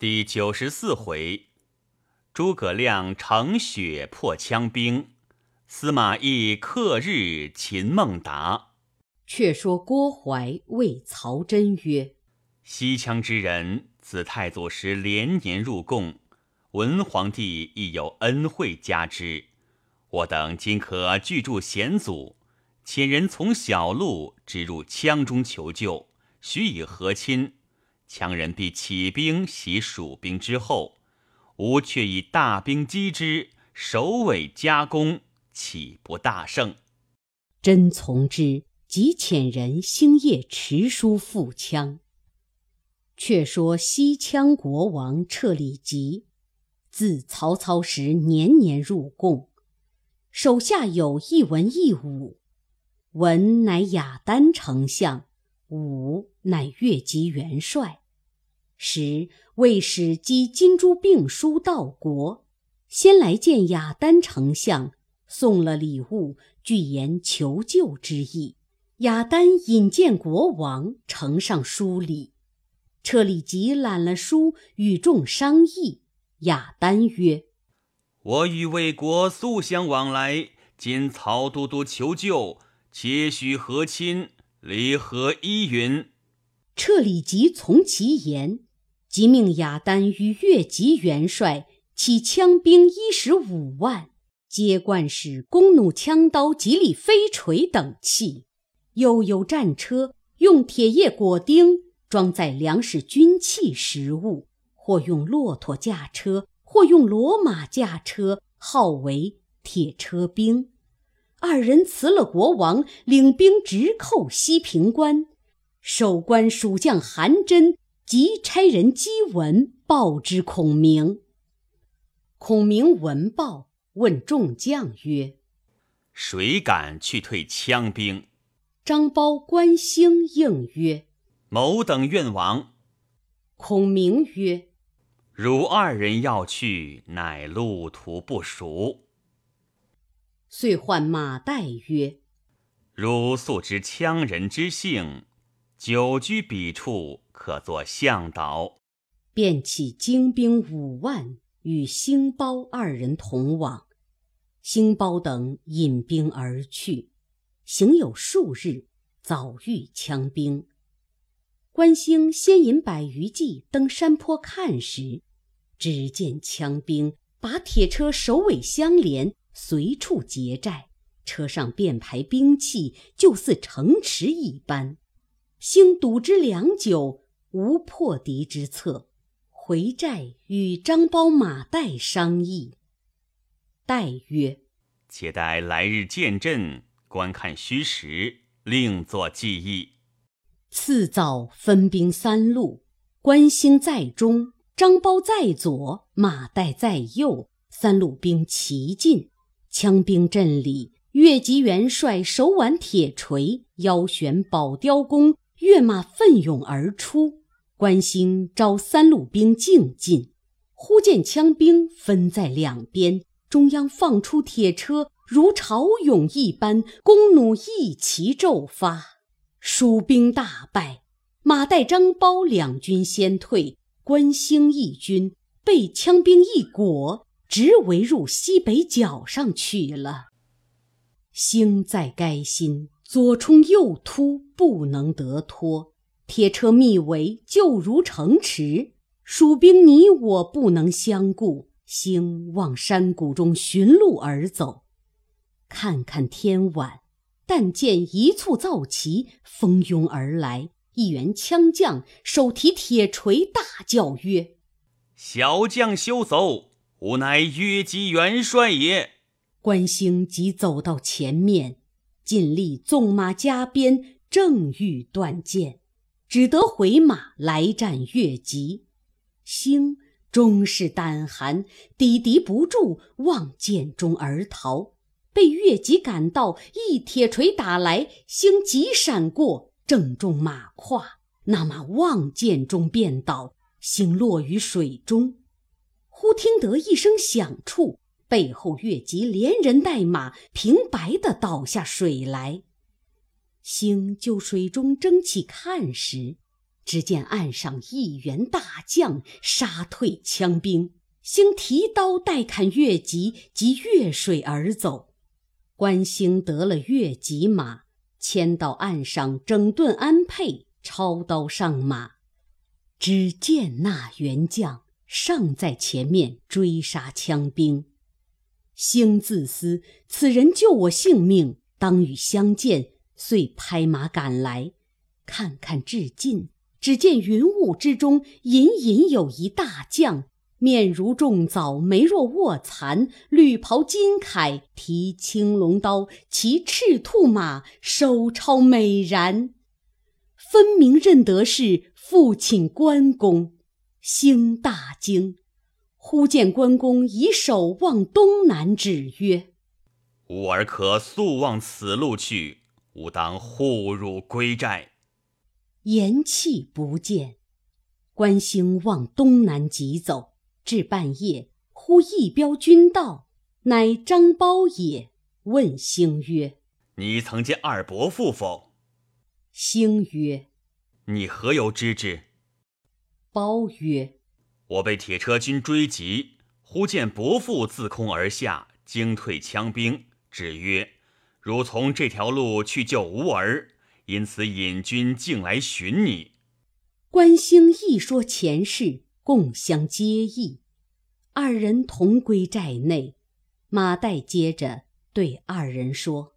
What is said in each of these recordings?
第九十四回，诸葛亮乘雪破羌兵，司马懿克日擒孟达。却说郭淮谓曹真曰：“西羌之人，自太祖时连年入贡，文皇帝亦有恩惠加之。我等今可拒住险阻，遣人从小路直入羌中求救，许以和亲。”羌人必起兵袭蜀兵之后，吾却以大兵击之，首尾夹攻，岂不大胜？真从之，即遣人星夜持书赴羌。却说西羌国王彻里吉，自曹操时年年入贡，手下有一文一武，文乃雅丹丞相，武乃越级元帅。时魏使击金珠病书到国，先来见雅丹丞相，送了礼物，具言求救之意。雅丹引见国王，呈上书礼。车里吉揽了书，与众商议。雅丹曰：“我与魏国素相往来，今曹都督求救，且许和亲，离合依云？”彻里吉从其言。即命雅丹与越吉元帅起枪兵一十五万，接冠使弓弩枪刀、吉利飞锤等器，又有战车，用铁叶裹钉，装载粮食、军器、食物；或用骆驼驾车，或用骡马驾车，号为铁车兵。二人辞了国王，领兵直寇西平关，守关蜀将韩真。即差人击文报之孔明。孔明闻报，问众将曰：“谁敢去退羌兵？”张苞、关兴应曰：“某等愿往。”孔明曰：“汝二人要去，乃路途不熟。”遂唤马岱曰：“汝素知羌人之性，久居彼处。”可作向导，便起精兵五万，与兴包二人同往。兴包等引兵而去，行有数日，早遇羌兵。关兴先引百余骑登山坡看时，只见羌兵把铁车首尾相连，随处结寨，车上便排兵器，就似城池一般。兴堵之良久。无破敌之策，回寨与张苞、马岱商议。岱曰：“且待来日见阵，观看虚实，另作计议。”次早分兵三路，关兴在中，张苞在左，马岱在右，三路兵齐进。枪兵阵里，越级元帅手挽铁锤，腰悬宝雕弓，跃马奋勇而出。关兴招三路兵竞进，忽见羌兵分在两边，中央放出铁车，如潮涌一般，弓弩一齐骤发，蜀兵大败。马岱、张苞两军先退，关兴一军被羌兵一裹，直围入西北角上去了。兴在该心，左冲右突，不能得脱。铁车密围，就如城池；蜀兵你我不能相顾。兴往山谷中寻路而走，看看天晚，但见一簇皂旗蜂拥而来，一员枪将手提铁锤，大叫曰：“小将休走！吾乃越级元帅也。”关兴即走到前面，尽力纵马加鞭，正欲断剑。只得回马来战越级，兴终是胆寒，抵敌不住，望剑中而逃。被越级赶到，一铁锤打来，兴急闪过，正中马胯，那马望剑中便倒，兴落于水中。忽听得一声响处，背后越级连人带马平白的倒下水来。兴就水中争起看时，只见岸上一员大将杀退羌兵，兴提刀待砍越级，即越水而走。关兴得了越级马，牵到岸上整顿安配，抄刀上马。只见那员将尚在前面追杀羌兵，兴自私此人救我性命，当与相见，遂拍马赶来，看看至近。只见云雾之中，隐隐有一大将，面如重枣，眉若卧蚕，绿袍金铠，提青龙刀，骑赤兔马，手抄美髯，分明认得是父亲关公。兴大惊，忽见关公以手望东南，指曰：“吾儿可速望此路去，吾当护汝归寨。”言讫不见，关兴往东南急走，至半夜，忽一彪军到，乃张苞也。问兴曰：“你曾见二伯父否？”兴曰：“你何由知之？”苞曰：“我被铁车军追及，忽见伯父自空而下，惊退枪兵，只曰：‘如从这条路去救吾儿。’”因此引军径来寻你。关兴一说前事，共相接意。二人同归寨内。马岱接着对二人说：“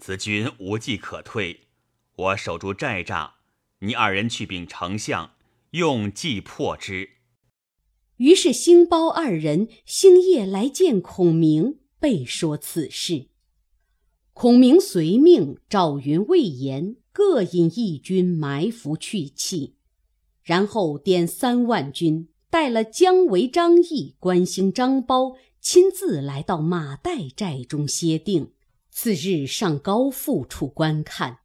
此军无计可退，我守住寨栅，你二人去禀丞相，用计破之。”于是兴包二人星夜来见孔明，备说此事。孔明随命赵云、魏延。各引一军埋伏去气，然后点三万军，带了姜维、张翼、关兴、张苞，亲自来到马岱寨中歇定。次日上高阜处观看，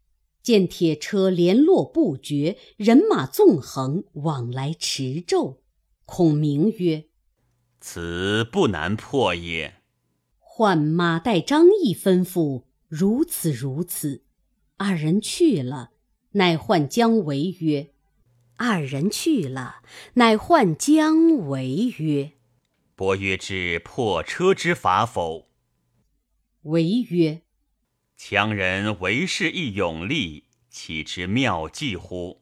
见铁车联络不绝，人马纵横，往来驰骤。孔明曰：“此不难破也。”唤马岱、张翼吩咐：“如此如此。”二人去了，乃唤姜维曰：“二人去了，乃唤姜维曰：‘伯曰知破车之法否？’维曰：‘强人为是亦勇力，岂知妙计乎？’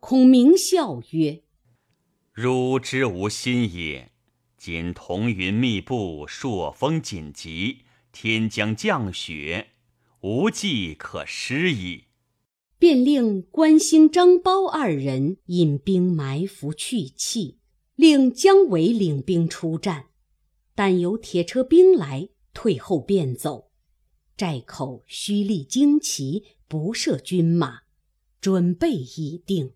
孔明笑曰：‘汝之无心也。今彤云密布，朔风紧急，天将降雪。’”无计可施矣，便令关兴、张苞二人引兵埋伏去气，令姜维领兵出战。但有铁车兵来，退后便走。寨口虚立旌旗，不设军马，准备已定。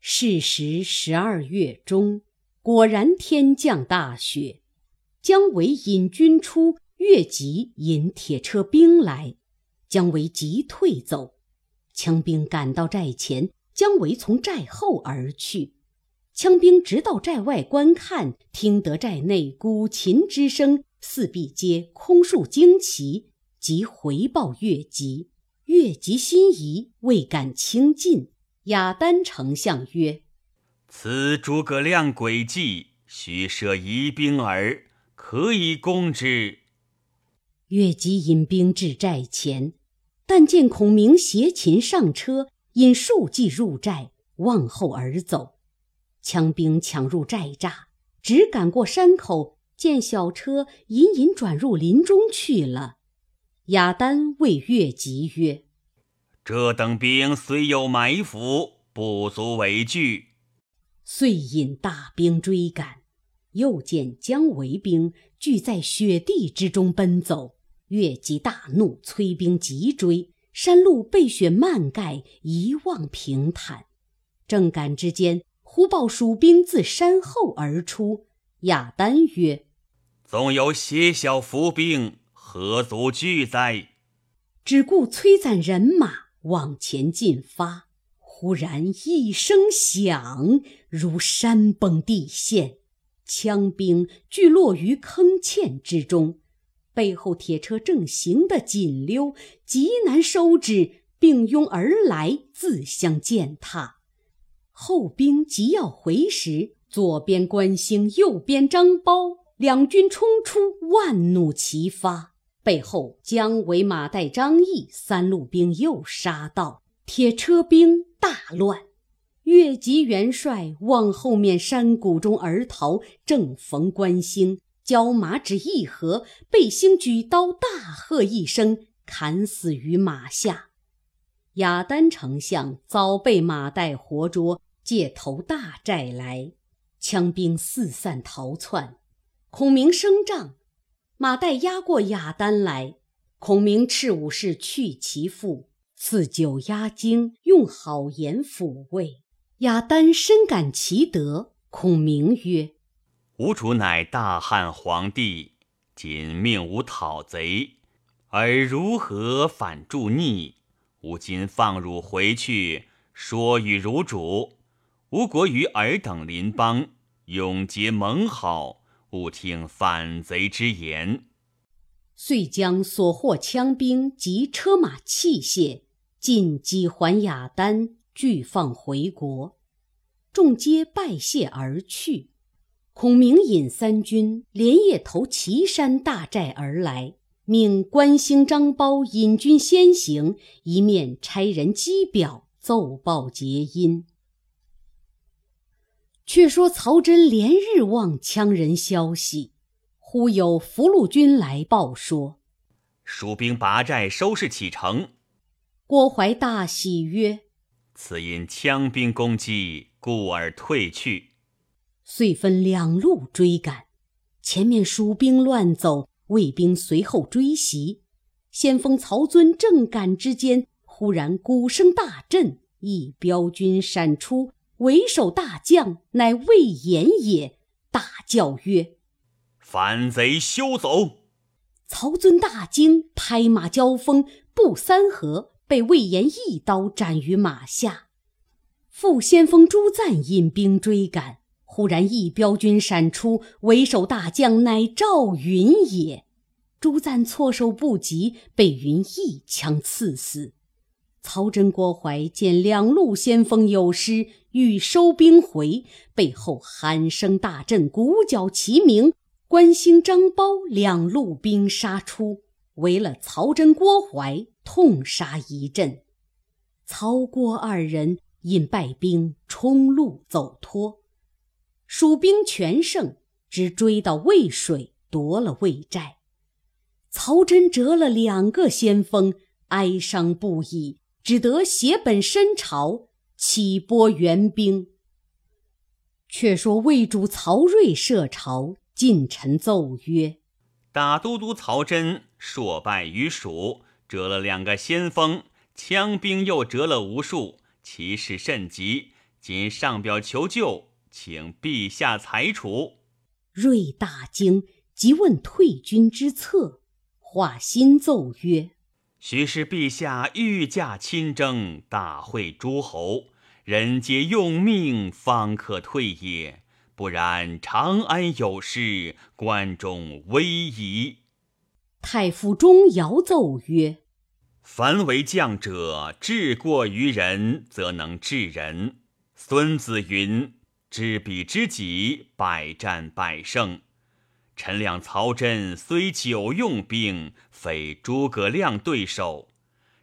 是时十二月中，果然天降大雪。姜维引军出。越级引铁车兵来，姜维急退走。羌兵赶到寨前，姜维从寨后而去。羌兵直到寨外观看，听得寨内鼓琴之声，四壁皆空树旌旗，即回报越级。越级心疑，未敢轻进。雅丹丞相曰：“此诸葛亮诡计，须设疑兵耳，可以攻之。”越吉引兵至寨前，但见孔明携琴上车，引数骑入寨，望后而走。羌兵抢入寨栅，只赶过山口，见小车隐隐转入林中去了。雅丹谓越吉曰：“这等兵虽有埋伏，不足为惧。”遂引大兵追赶，又见姜维兵聚在雪地之中奔走。越吉大怒，催兵急追。山路被雪漫盖，一望平坦。正赶之间，忽报蜀兵自山后而出。雅丹曰：“纵有些小伏兵，何足惧哉？”只顾催攒人马往前进发。忽然一声响，如山崩地陷，枪兵俱落于坑堑之中。背后铁车正行得紧溜，极难收止，并拥而来，自相践踏。后兵急要回时，左边关兴，右边张苞，两军冲出，万弩齐发。背后姜维、马岱、张翼三路兵又杀到，铁车兵大乱。越级元帅往后面山谷中而逃，正逢关兴交马只一合，背兴举刀大喝一声，砍死于马下。雅丹丞相早被马岱活捉，借投大寨来，羌兵四散逃窜。孔明升帐，马岱押过雅丹来，孔明斥武士去其父，赐酒压惊，用好言抚慰。雅丹深感其德，孔明曰：“吾主乃大汉皇帝，今命吾讨贼，而如何反助逆？吾今放汝回去，说与汝主：吾国与尔等邻邦，永结盟好，不听反贼之言。”遂将所获枪兵及车马器械尽寄还雅丹。俱放回国，众皆拜谢而去。孔明引三军连夜投岐山大寨而来，命关兴、张苞引军先行，一面差人击表奏报捷音。却说曹真连日望羌人消息，忽有俘虏军来报说，蜀兵拔寨收拾启程。郭淮大喜曰。此因羌兵攻击，故而退去。遂分两路追赶，前面蜀兵乱走，魏兵随后追袭。先锋曹遵正赶之间，忽然鼓声大震，一彪军闪出，为首大将乃魏延也，大叫曰：“反贼休走！”曹遵大惊，拍马交锋，不三合。被魏延一刀斩于马下，副先锋朱赞引兵追赶，忽然一彪军闪出，为首大将乃赵云也。朱赞措手不及，被云一枪刺死。曹真、郭淮见两路先锋有失，欲收兵回，背后喊声大震，鼓角齐鸣，关兴、张苞两路兵杀出，围了曹真、郭淮。痛杀一阵，曹郭二人引败兵冲路走脱，蜀兵全胜，只追到渭水，夺了魏寨。曹真折了两个先锋，哀伤不已，只得携本身朝，起拨援兵。却说魏主曹睿设朝，近臣奏曰：“大都督曹真硕败于蜀。”折了两个先锋，枪兵又折了无数，其势甚急。今上表求救，请陛下裁处。睿大惊，即问退军之策。化新奏曰：“须是陛下御驾亲征，大会诸侯，人皆用命，方可退也。不然，长安有失，关中危矣。”太傅钟繇奏曰：“凡为将者，治过于人，则能治人。孙子云：‘知彼知己，百战百胜。’臣谅曹真虽久用兵，非诸葛亮对手。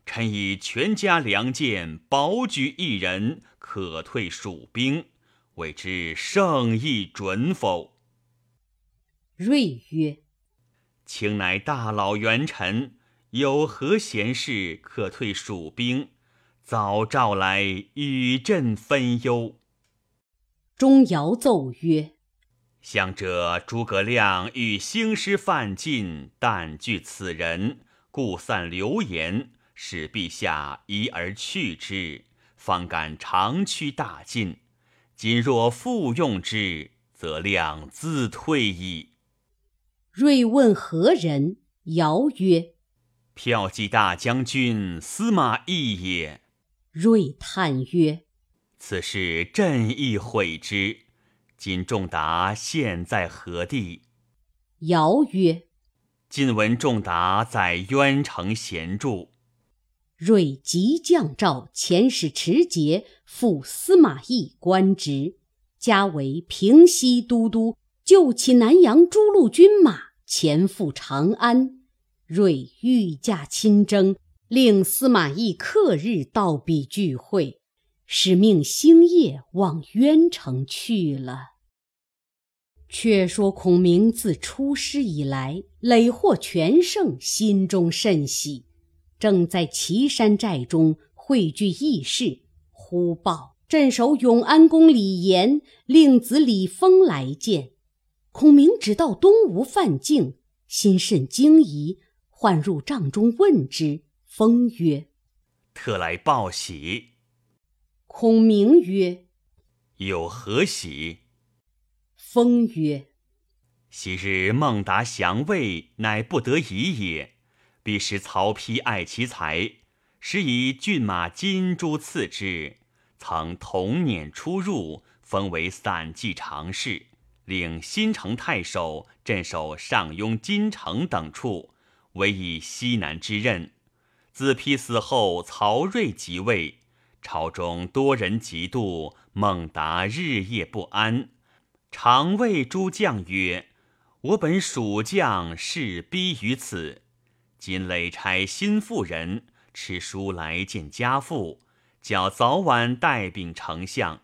臣以全家良剑保举一人，可退蜀兵，未知圣意准否？”睿曰。卿乃大老元臣，有何贤士可退蜀兵？早召来与朕分忧。钟繇奏曰：“想者诸葛亮欲兴师犯晋，但惧此人，故散流言，使陛下疑而去之，方敢长驱大进。今若复用之，则亮自退矣。”睿问何人？尧曰：“骠骑大将军司马懿也。”睿叹曰：“此事朕亦悔之。今仲达现在何地？”尧曰：“今闻仲达在渊城闲住。”睿即降诏遣使持节赴司马懿官职，加为平西都督，就起南阳诸路军马前赴长安。睿御驾亲征，令司马懿刻日到彼聚会，使命星夜往渊城去了。却说孔明自出师以来，累获全胜，心中甚喜。正在岐山寨中汇聚义士，忽报镇守永安宫李严令子李丰来见。孔明只道东吴范境，心甚惊疑，唤入帐中问之。丰曰：“特来报喜。”孔明曰：“有何喜？”封曰：“昔日孟达降魏，乃不得已也。必使曹丕爱其才，使以骏马金珠赐之。曾同年出入，封为散骑常侍，领新城太守，镇守上庸、金城等处，委以西南之任。自丕死后，曹睿即位，朝中多人嫉妒，孟达日夜不安。”常谓诸将曰：“我本蜀将，势逼于此。今累差新妇人持书来见家父，叫早晚带禀丞相。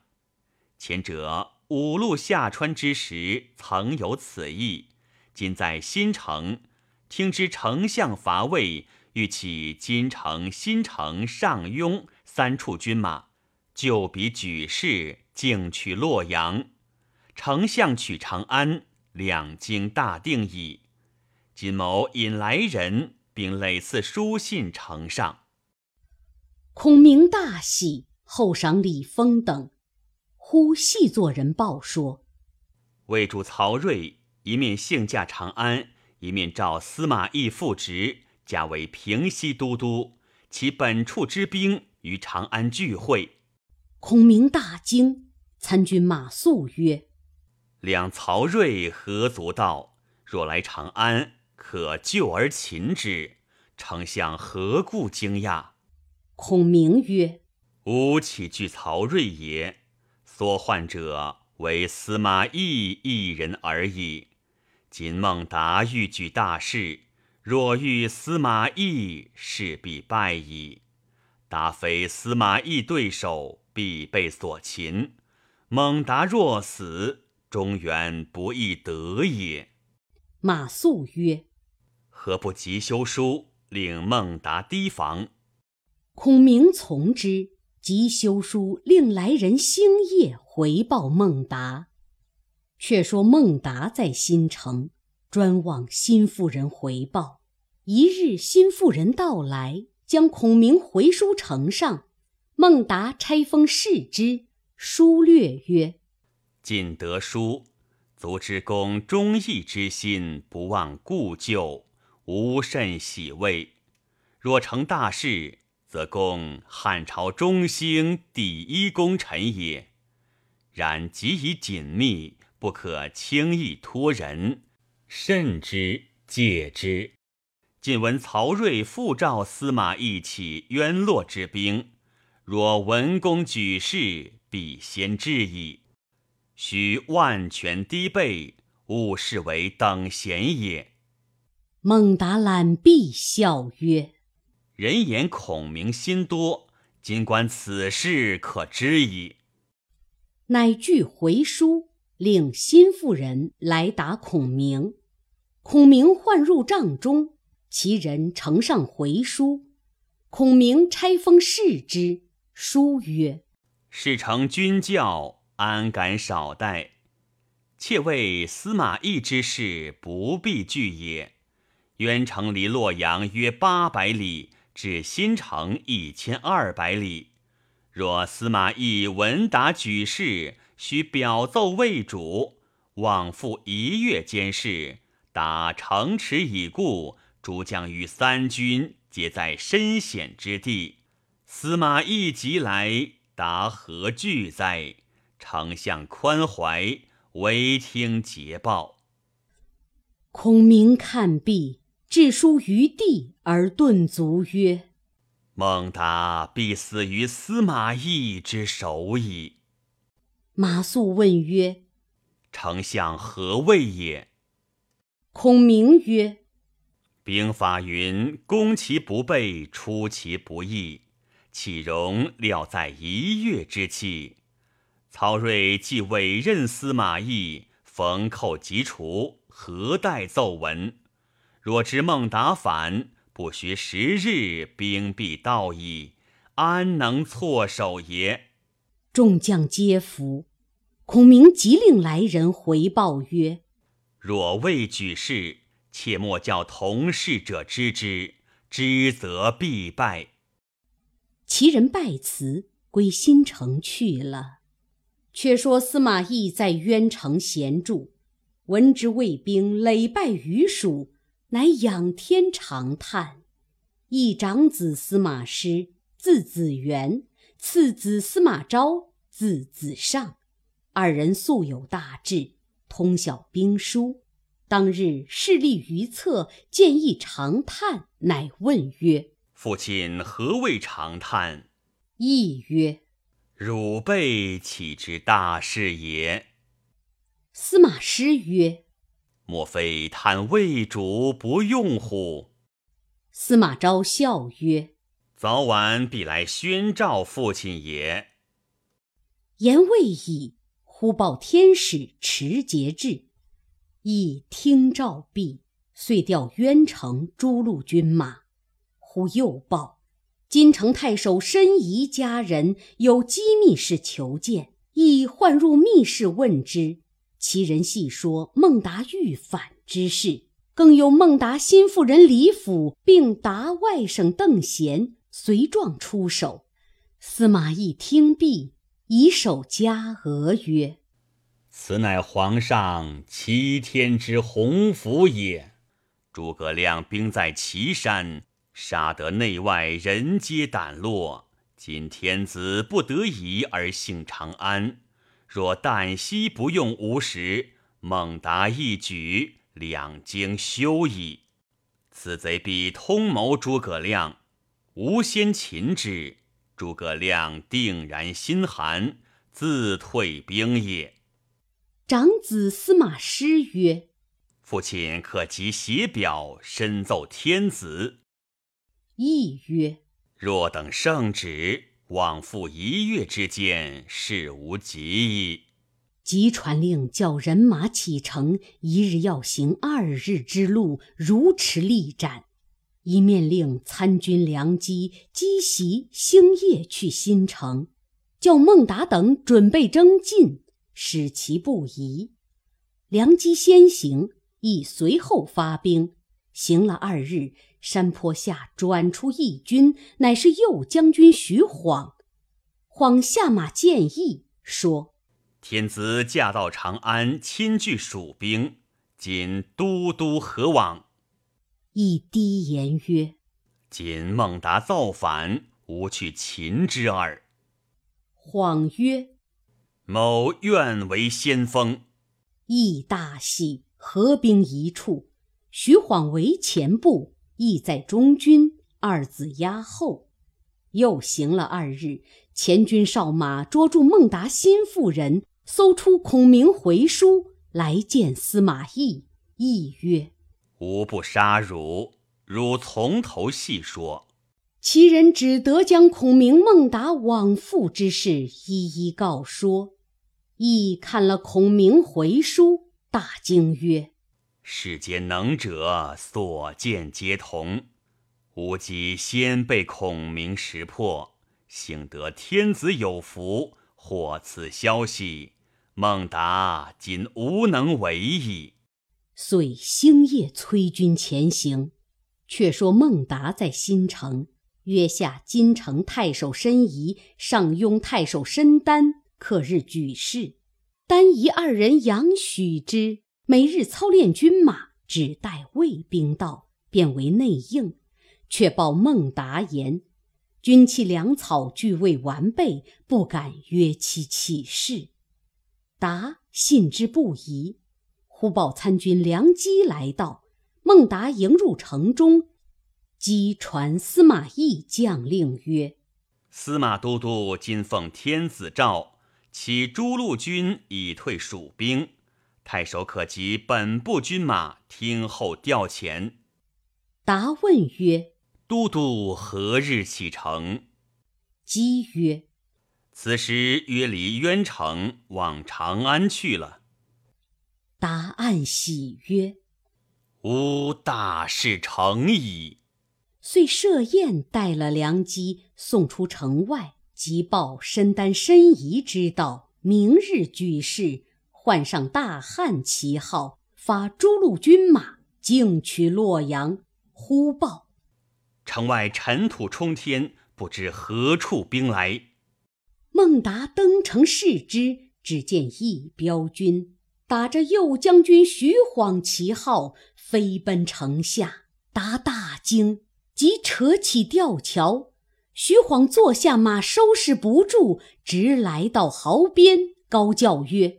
前者五路下川之时，曾有此意。今在新城，听知丞相伐魏，欲起金城、新城、上庸三处军马，就彼举事，径取洛阳。”丞相取长安，两京大定矣。今某引来人，并累次书信呈上。孔明大喜，后赏李丰等。忽细作人报说：魏主曹睿一面幸驾长安，一面召司马懿复职，加为平西都督。其本处之兵于长安聚会。孔明大惊，参军马谡曰。两曹睿何足道？若来长安，可救而擒之。丞相何故惊讶？孔明曰：“吾岂惧曹睿也？所患者为司马懿一人而已。今孟达欲举大事，若遇司马懿，势必败矣。达非司马懿对手，必被所擒。孟达若死，”中原不易得也。马谡曰：“何不急修书，令孟达提防？”孔明从之，即修书，令来人星夜回报孟达。却说孟达在新城，专望新妇人回报。一日，新妇人到来，将孔明回书呈上。孟达拆封视之，书略曰。尽得书，足之公忠义之心，不忘故旧，无甚喜慰。若成大事，则公汉朝中兴第一功臣也。然极以紧密，不可轻易托人，慎之戒之。近闻曹睿复召司马懿起渊洛之兵，若文公举事，必先至矣。须万全低备，勿视为等闲也。孟达览必，笑曰：“人言孔明心多，今观此事，可知矣。”乃具回书，令心腹人来打孔明。孔明唤入帐中，其人呈上回书。孔明拆封视之，书曰：“事成君教。”安敢少待？妾谓司马懿之事不必惧也。渊城离洛阳约八百里，至新城一千二百里。若司马懿闻达举事，须表奏魏主，往复一月间事。达城池已固，诸将与三军皆在深险之地。司马懿即来，达何惧哉？丞相宽怀，唯听捷报。孔明看毕，置书于地而顿足曰：“孟达必死于司马懿之手矣。马谡问曰：“丞相何谓也？”孔明曰：“兵法云：攻其不备，出其不意，岂容料在一月之期？曹睿既委任司马懿，逢寇即除，何待奏闻？若知孟达反。”不须十日，兵必到矣，安能措手也？众将皆服。孔明即令来人回报曰：“若未举事，切莫叫同事者知之，知则必败。”其人拜辞，归新城去了。却说司马懿在渊城闲住，闻之魏兵累败于蜀。乃仰天长叹，一长子司马师，字子元；次子司马昭，字子尚。二人素有大志，通晓兵书。当日势立于侧，见一长叹，乃问曰：“父亲何谓长叹？”亦曰：“汝辈岂知大事也？”司马师曰。莫非叹魏主不用乎？司马昭笑曰：“早晚必来宣召父亲也。”言未已，忽报天使持节至，亦听诏毕，遂调渊城诸路军马。忽又报金城太守申仪家人有机密事求见，亦唤入密室问之。其人细说孟达欲反之事，更有孟达新妇人李府，并达外甥邓贤随状出手。司马懿听毕，以手加额曰：“此乃皇上齐天之鸿福也。诸葛亮兵在岐山，杀得内外人皆胆落。今天子不得已而幸长安。”若旦夕不用吴时，孟达一举，两京休矣。此贼必通谋诸葛亮，吾先擒之，诸葛亮定然心寒，自退兵也。长子司马师曰：“父亲可即写表，申奏天子。”亦曰：“若等圣旨。”往复一月之间，事无及矣。即传令，叫人马启程，一日要行二日之路，如驰力战。一面令参军梁基积袭星夜去新城，叫孟达等准备征进，使其不疑。梁基先行，亦随后发兵。行了二日，山坡下转出一军，乃是右将军徐晃。晃下马见义，说：“天子驾到长安，亲拒蜀兵，今都督何往？”一低言曰：“今孟达造反，吾去擒之耳。”晃曰：“某愿为先锋。”亦大喜，合兵一处。徐晃为前部，意在中军，二子压后。又行了二日，前军哨马捉住孟达新妇人，搜出孔明回书来见司马懿。懿曰：“吾不杀汝，汝从头细说。”其人只得将孔明、孟达往复之事一一告说。懿看了孔明回书，大惊曰：世间能者所见皆同，吾即先被孔明识破，幸得天子有福，获此消息。孟达今无能为矣。遂星夜催军前行。却说孟达在新城，约下金城太守申仪、上庸太守申丹，克日举事。丹仪二人仰许之。每日操练军马，只待卫兵到，便为内应。却报孟达言：军器粮草俱未完备，不敢约期起事。达信之不疑。忽报参军梁基来到，孟达迎入城中，即传司马懿将令曰：“司马都督今奉天子诏，启诸路军以退蜀兵。太守可及本部军马，听候调遣。”答问曰：“都督何日启程？”姬曰：“此时约离渊城，往长安去了。”答案喜曰：“吾大事成矣。”遂设宴，带了良机，送出城外，即报申丹、申仪之道，明日举事，换上大汉旗号，发诸路军马，径取洛阳。忽报，城外尘土冲天，不知何处兵来。孟达登城视之，只见一彪军打着右将军徐晃旗号，飞奔城下。达大惊。即扯起吊桥，徐晃坐下马，收拾不住，直来到壕边，高叫曰：“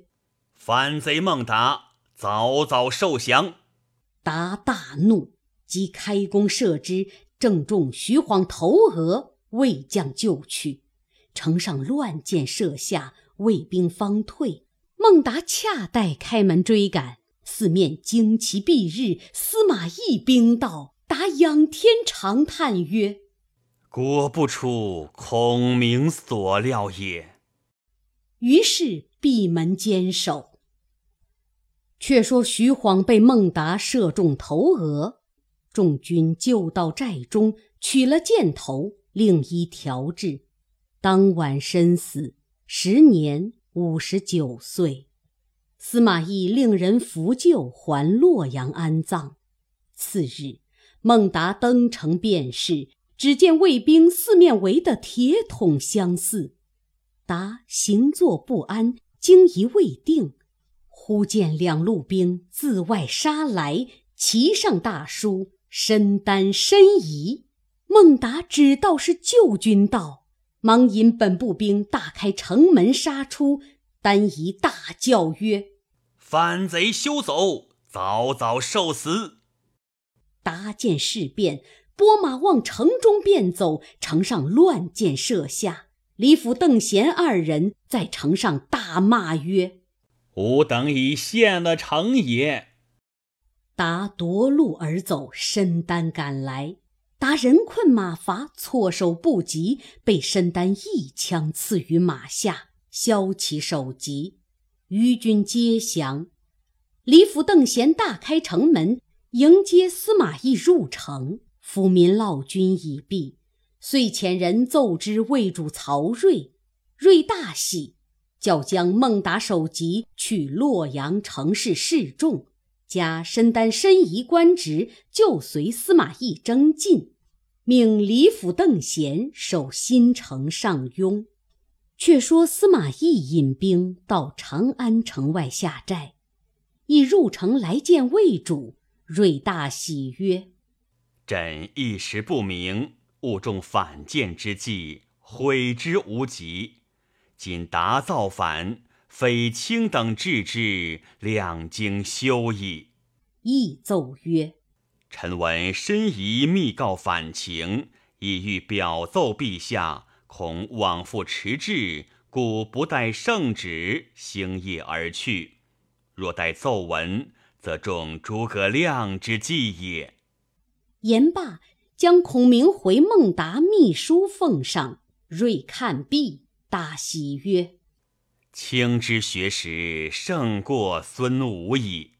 反贼孟达，早早受降！”达大怒，即开弓射之，正中徐晃头额，魏将救去。城上乱箭射下，魏兵方退。孟达恰待开门追赶，四面旌旗蔽日，司马懿兵到。达仰天长叹曰：“果不出孔明所料也。”于是闭门坚守。却说徐晃被孟达射中头额，众军就到寨中，取了箭头，令医调治。当晚身死，时年五十九岁。司马懿令人扶柩还洛阳安葬。次日。孟达登城便是，只见卫兵四面围得铁桶相似。达行坐不安，惊疑未定，忽见两路兵自外杀来，骑上大书“身单身仪”。孟达只道是救军到，忙引本部兵大开城门杀出。单仪大叫曰：“反贼休走，早早受死！”达见事变，拨马往城中便走。城上乱箭射下，李府、邓贤二人在城上大骂曰：“吾等已陷了城也！”达夺路而走，申丹赶来，达人困马乏，措手不及，被申丹一枪刺于马下，削其首级。余军皆降。李府、邓贤大开城门。迎接司马懿入城，府民劳军已毕，遂遣人奏知魏主曹睿。睿大喜，叫将孟达首级去洛阳城市示众，加申丹、申仪官职，就随司马懿征晋。命李府、邓贤守新城上庸。却说司马懿引兵到长安城外下寨，一入城来见魏主。睿大喜曰：“朕一时不明，误中反间之计，悔之无及。今达造反，非卿等治之，两经休矣。”亦奏曰：“臣闻申仪密告反情，意欲表奏陛下，恐往复迟滞，故不待圣旨，星夜而去。若待奏闻。”则中诸葛亮之计也。言罢，将孔明回孟达密书奉上。睿看毕，大喜曰：“卿之学识，胜过孙武矣。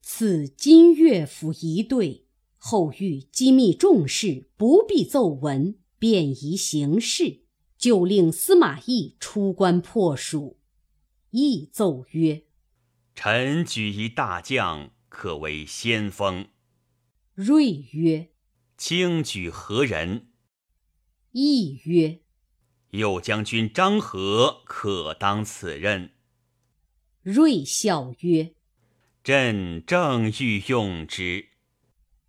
此今乐府一对，后遇机密重事，不必奏闻，便宜行事，就令司马懿出关破蜀。”懿奏曰。臣举一大将，可为先锋。睿曰：“卿举何人？”懿曰：“右将军张合可当此任。”瑞笑曰：“朕正欲用之。”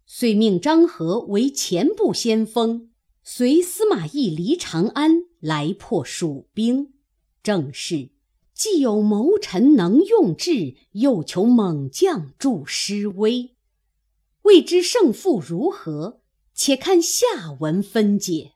遂命张合为前部先锋，随司马懿离长安，来破蜀兵。正是。既有谋臣能用智，又求猛将助师威。未知胜负如何？且看下文分解。